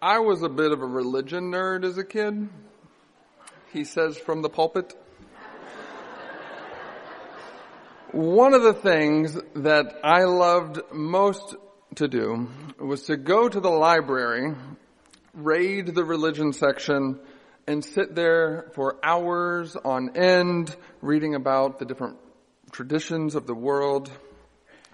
I was a bit of a religion nerd as a kid. He says from the pulpit. One of the things that I loved most to do was to go to the library, raid the religion section, and sit there for hours on end reading about the different traditions of the world.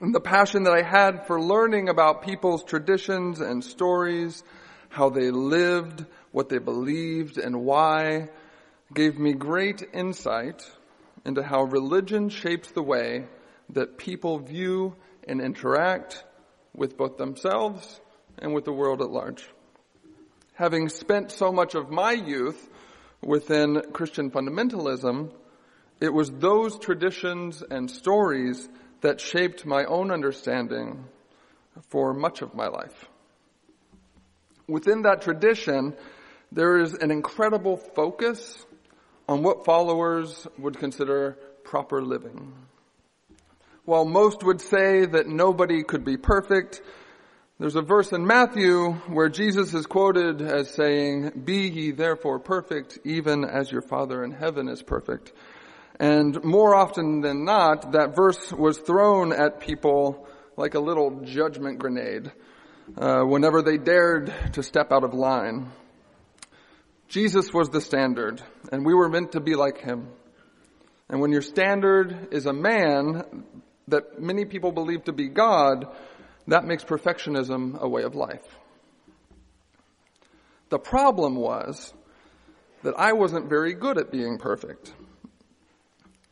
And the passion that I had for learning about people's traditions and stories how they lived, what they believed, and why gave me great insight into how religion shapes the way that people view and interact with both themselves and with the world at large. Having spent so much of my youth within Christian fundamentalism, it was those traditions and stories that shaped my own understanding for much of my life within that tradition, there is an incredible focus on what followers would consider proper living. While most would say that nobody could be perfect, there's a verse in Matthew where Jesus is quoted as saying, Be ye therefore perfect, even as your Father in heaven is perfect. And more often than not, that verse was thrown at people like a little judgment grenade uh, whenever they dared to step out of line. Jesus was the standard, and we were meant to be like him. And when your standard is a man that many people believe to be God, that makes perfectionism a way of life. The problem was that I wasn't very good at being perfect.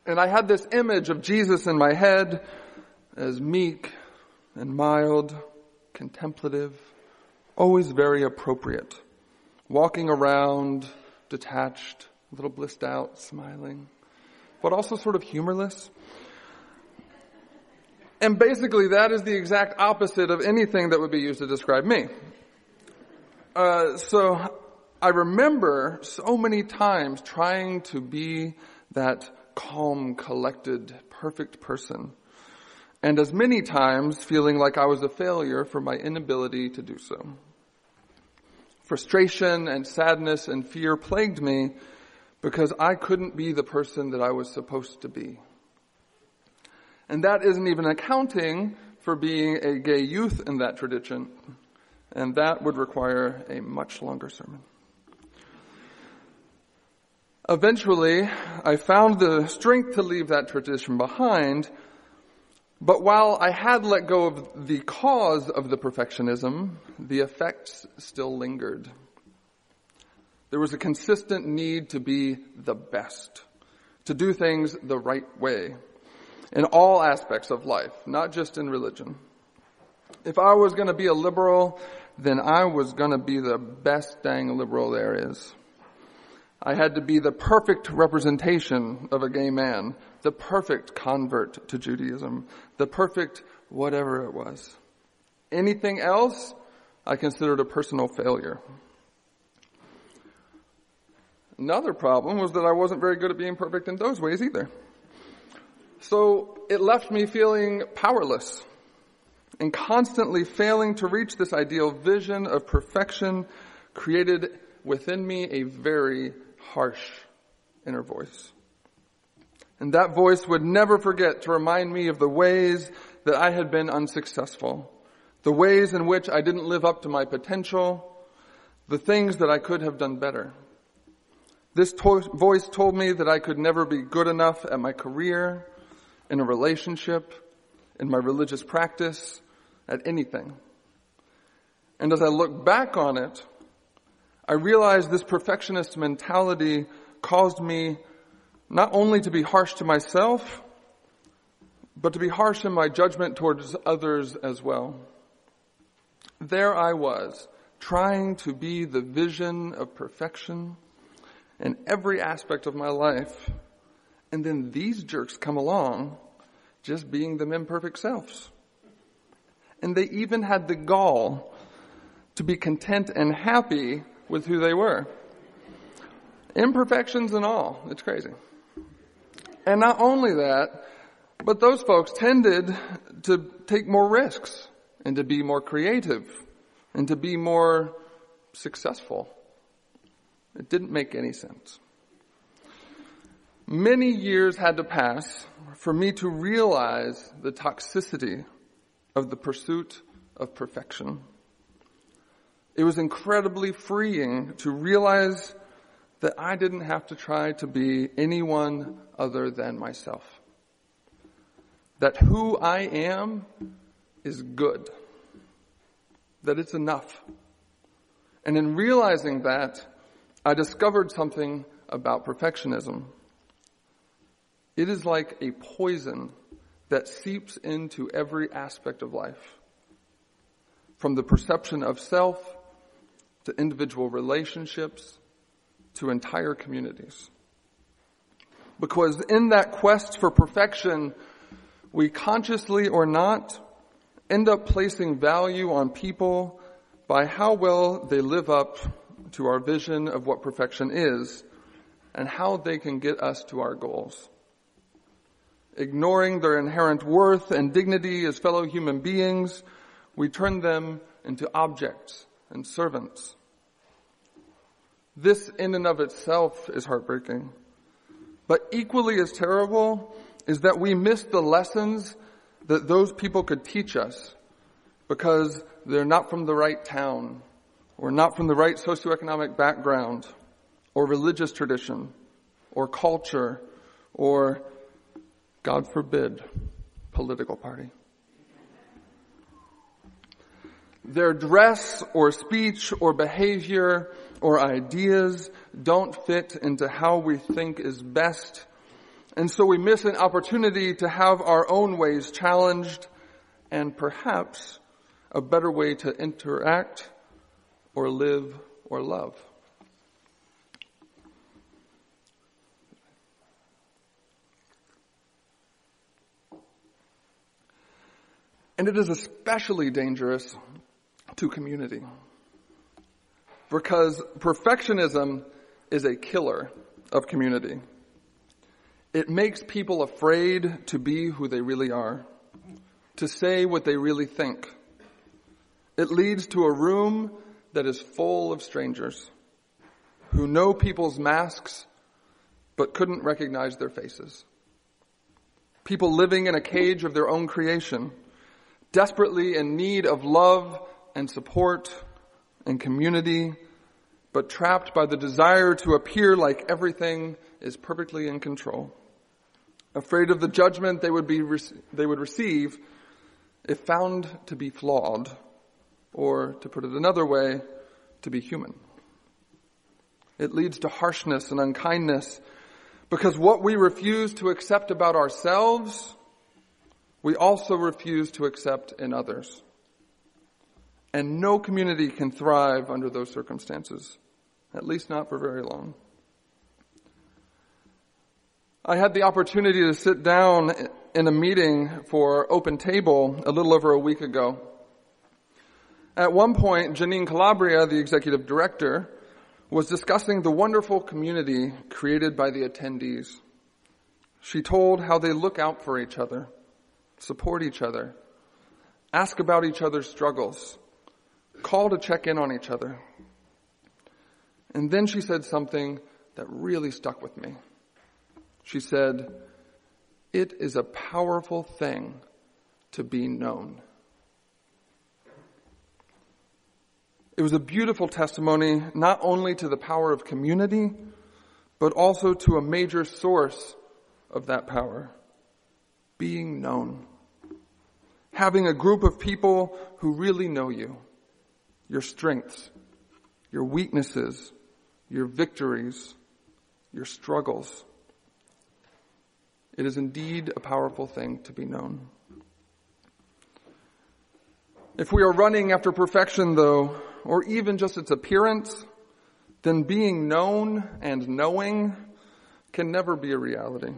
And I had this image of Jesus in my head as meek and mild contemplative, always very appropriate, walking around, detached, a little blissed out, smiling, but also sort of humorless. And basically, that is the exact opposite of anything that would be used to describe me. Uh, so, I remember so many times trying to be that calm, collected, perfect person and as many times feeling like I was a failure for my inability to do so. Frustration and sadness and fear plagued me because I couldn't be the person that I was supposed to be. And that isn't even accounting for being a gay youth in that tradition. And that would require a much longer sermon. Eventually, I found the strength to leave that tradition behind but while I had let go of the cause of the perfectionism, the effects still lingered. There was a consistent need to be the best, to do things the right way in all aspects of life, not just in religion. If I was going to be a liberal, then I was going to be the best dang liberal there is. I had to be the perfect representation of a gay man, the perfect convert to Judaism, the perfect whatever it was. Anything else, I considered a personal failure. Another problem was that I wasn't very good at being perfect in those ways either. So it left me feeling powerless and constantly failing to reach this ideal vision of perfection created within me a very harsh inner voice. And that voice would never forget to remind me of the ways that I had been unsuccessful, the ways in which I didn't live up to my potential, the things that I could have done better. This to- voice told me that I could never be good enough at my career, in a relationship, in my religious practice, at anything. And as I look back on it, I realize this perfectionist mentality caused me not only to be harsh to myself, but to be harsh in my judgment towards others as well. There I was, trying to be the vision of perfection in every aspect of my life. And then these jerks come along, just being them imperfect selves. And they even had the gall to be content and happy with who they were. Imperfections and all. It's crazy. And not only that, but those folks tended to take more risks and to be more creative and to be more successful. It didn't make any sense. Many years had to pass for me to realize the toxicity of the pursuit of perfection. It was incredibly freeing to realize that I didn't have to try to be anyone other than myself. That who I am is good. That it's enough. And in realizing that, I discovered something about perfectionism. It is like a poison that seeps into every aspect of life. From the perception of self to individual relationships to entire communities. Because in that quest for perfection, we consciously or not end up placing value on people by how well they live up to our vision of what perfection is and how they can get us to our goals. Ignoring their inherent worth and dignity as fellow human beings, we turn them into objects and servants. This in and of itself is heartbreaking. But equally as terrible is that we miss the lessons that those people could teach us because they're not from the right town or not from the right socioeconomic background or religious tradition or culture or, God forbid, political party. Their dress or speech or behavior or ideas don't fit into how we think is best. And so we miss an opportunity to have our own ways challenged and perhaps a better way to interact or live or love. And it is especially dangerous to community. Because perfectionism is a killer of community. It makes people afraid to be who they really are, to say what they really think. It leads to a room that is full of strangers who know people's masks but couldn't recognize their faces. People living in a cage of their own creation, desperately in need of love and support and community, but trapped by the desire to appear like everything is perfectly in control. Afraid of the judgment they would be, they would receive if found to be flawed, or to put it another way, to be human. It leads to harshness and unkindness because what we refuse to accept about ourselves, we also refuse to accept in others. And no community can thrive under those circumstances, at least not for very long. I had the opportunity to sit down in a meeting for Open Table a little over a week ago. At one point, Janine Calabria, the executive director, was discussing the wonderful community created by the attendees. She told how they look out for each other, support each other, ask about each other's struggles, call to check in on each other. And then she said something that really stuck with me. She said, it is a powerful thing to be known. It was a beautiful testimony, not only to the power of community, but also to a major source of that power, being known. Having a group of people who really know you your strengths, your weaknesses, your victories, your struggles. It is indeed a powerful thing to be known. If we are running after perfection though, or even just its appearance, then being known and knowing can never be a reality.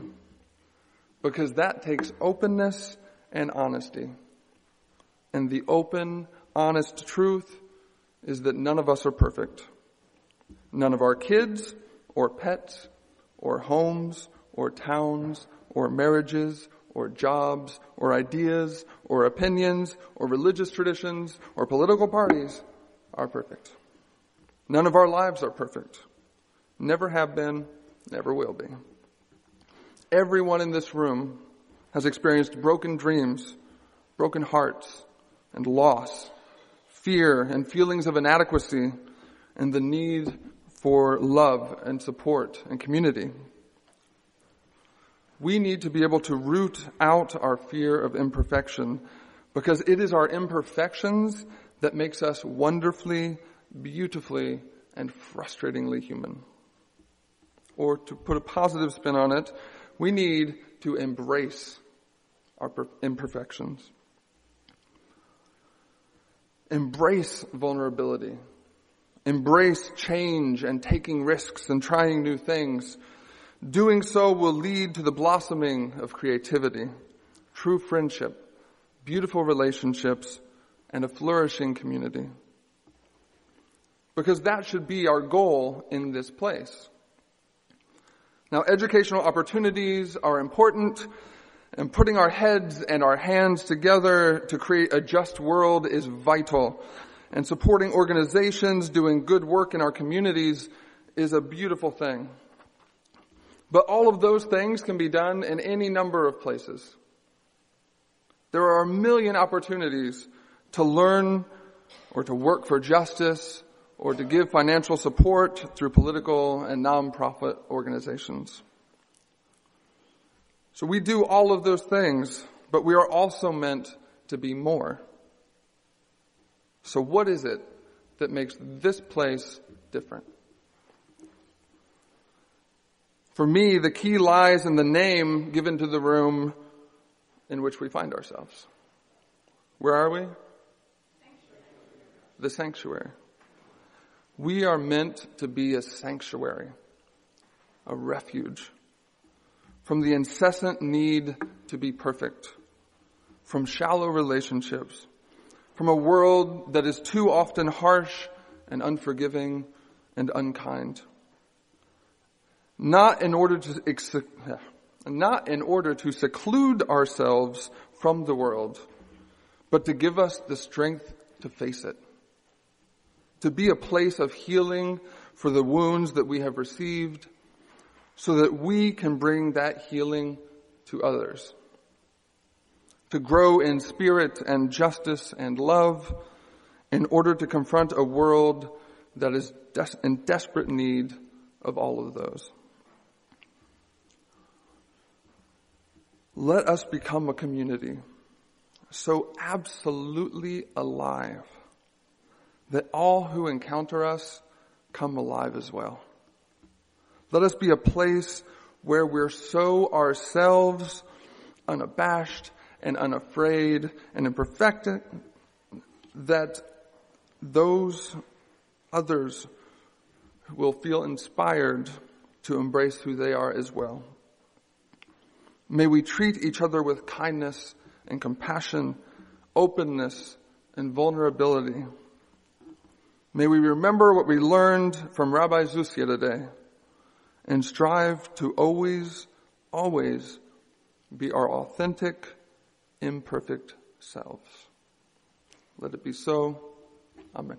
Because that takes openness and honesty. And the open, honest truth is that none of us are perfect. None of our kids or pets or homes or towns or marriages or jobs or ideas or opinions or religious traditions or political parties are perfect. None of our lives are perfect. Never have been, never will be. Everyone in this room has experienced broken dreams, broken hearts, and loss, fear, and feelings of inadequacy, and the need for love and support and community. We need to be able to root out our fear of imperfection because it is our imperfections that makes us wonderfully, beautifully, and frustratingly human. Or to put a positive spin on it, we need to embrace our imperfections. Embrace vulnerability. Embrace change and taking risks and trying new things. Doing so will lead to the blossoming of creativity, true friendship, beautiful relationships, and a flourishing community. Because that should be our goal in this place. Now, educational opportunities are important, and putting our heads and our hands together to create a just world is vital. And supporting organizations doing good work in our communities is a beautiful thing. But all of those things can be done in any number of places. There are a million opportunities to learn or to work for justice or to give financial support through political and nonprofit organizations. So we do all of those things, but we are also meant to be more. So what is it that makes this place different? For me, the key lies in the name given to the room in which we find ourselves. Where are we? The sanctuary. We are meant to be a sanctuary, a refuge from the incessant need to be perfect, from shallow relationships, from a world that is too often harsh and unforgiving and unkind not in order to, not in order to seclude ourselves from the world, but to give us the strength to face it. To be a place of healing for the wounds that we have received so that we can bring that healing to others. To grow in spirit and justice and love in order to confront a world that is in desperate need of all of those. Let us become a community so absolutely alive that all who encounter us come alive as well. Let us be a place where we're so ourselves unabashed and unafraid and imperfect that those others will feel inspired to embrace who they are as well. May we treat each other with kindness and compassion, openness and vulnerability. May we remember what we learned from Rabbi Zusia today and strive to always, always be our authentic, imperfect selves. Let it be so. Amen.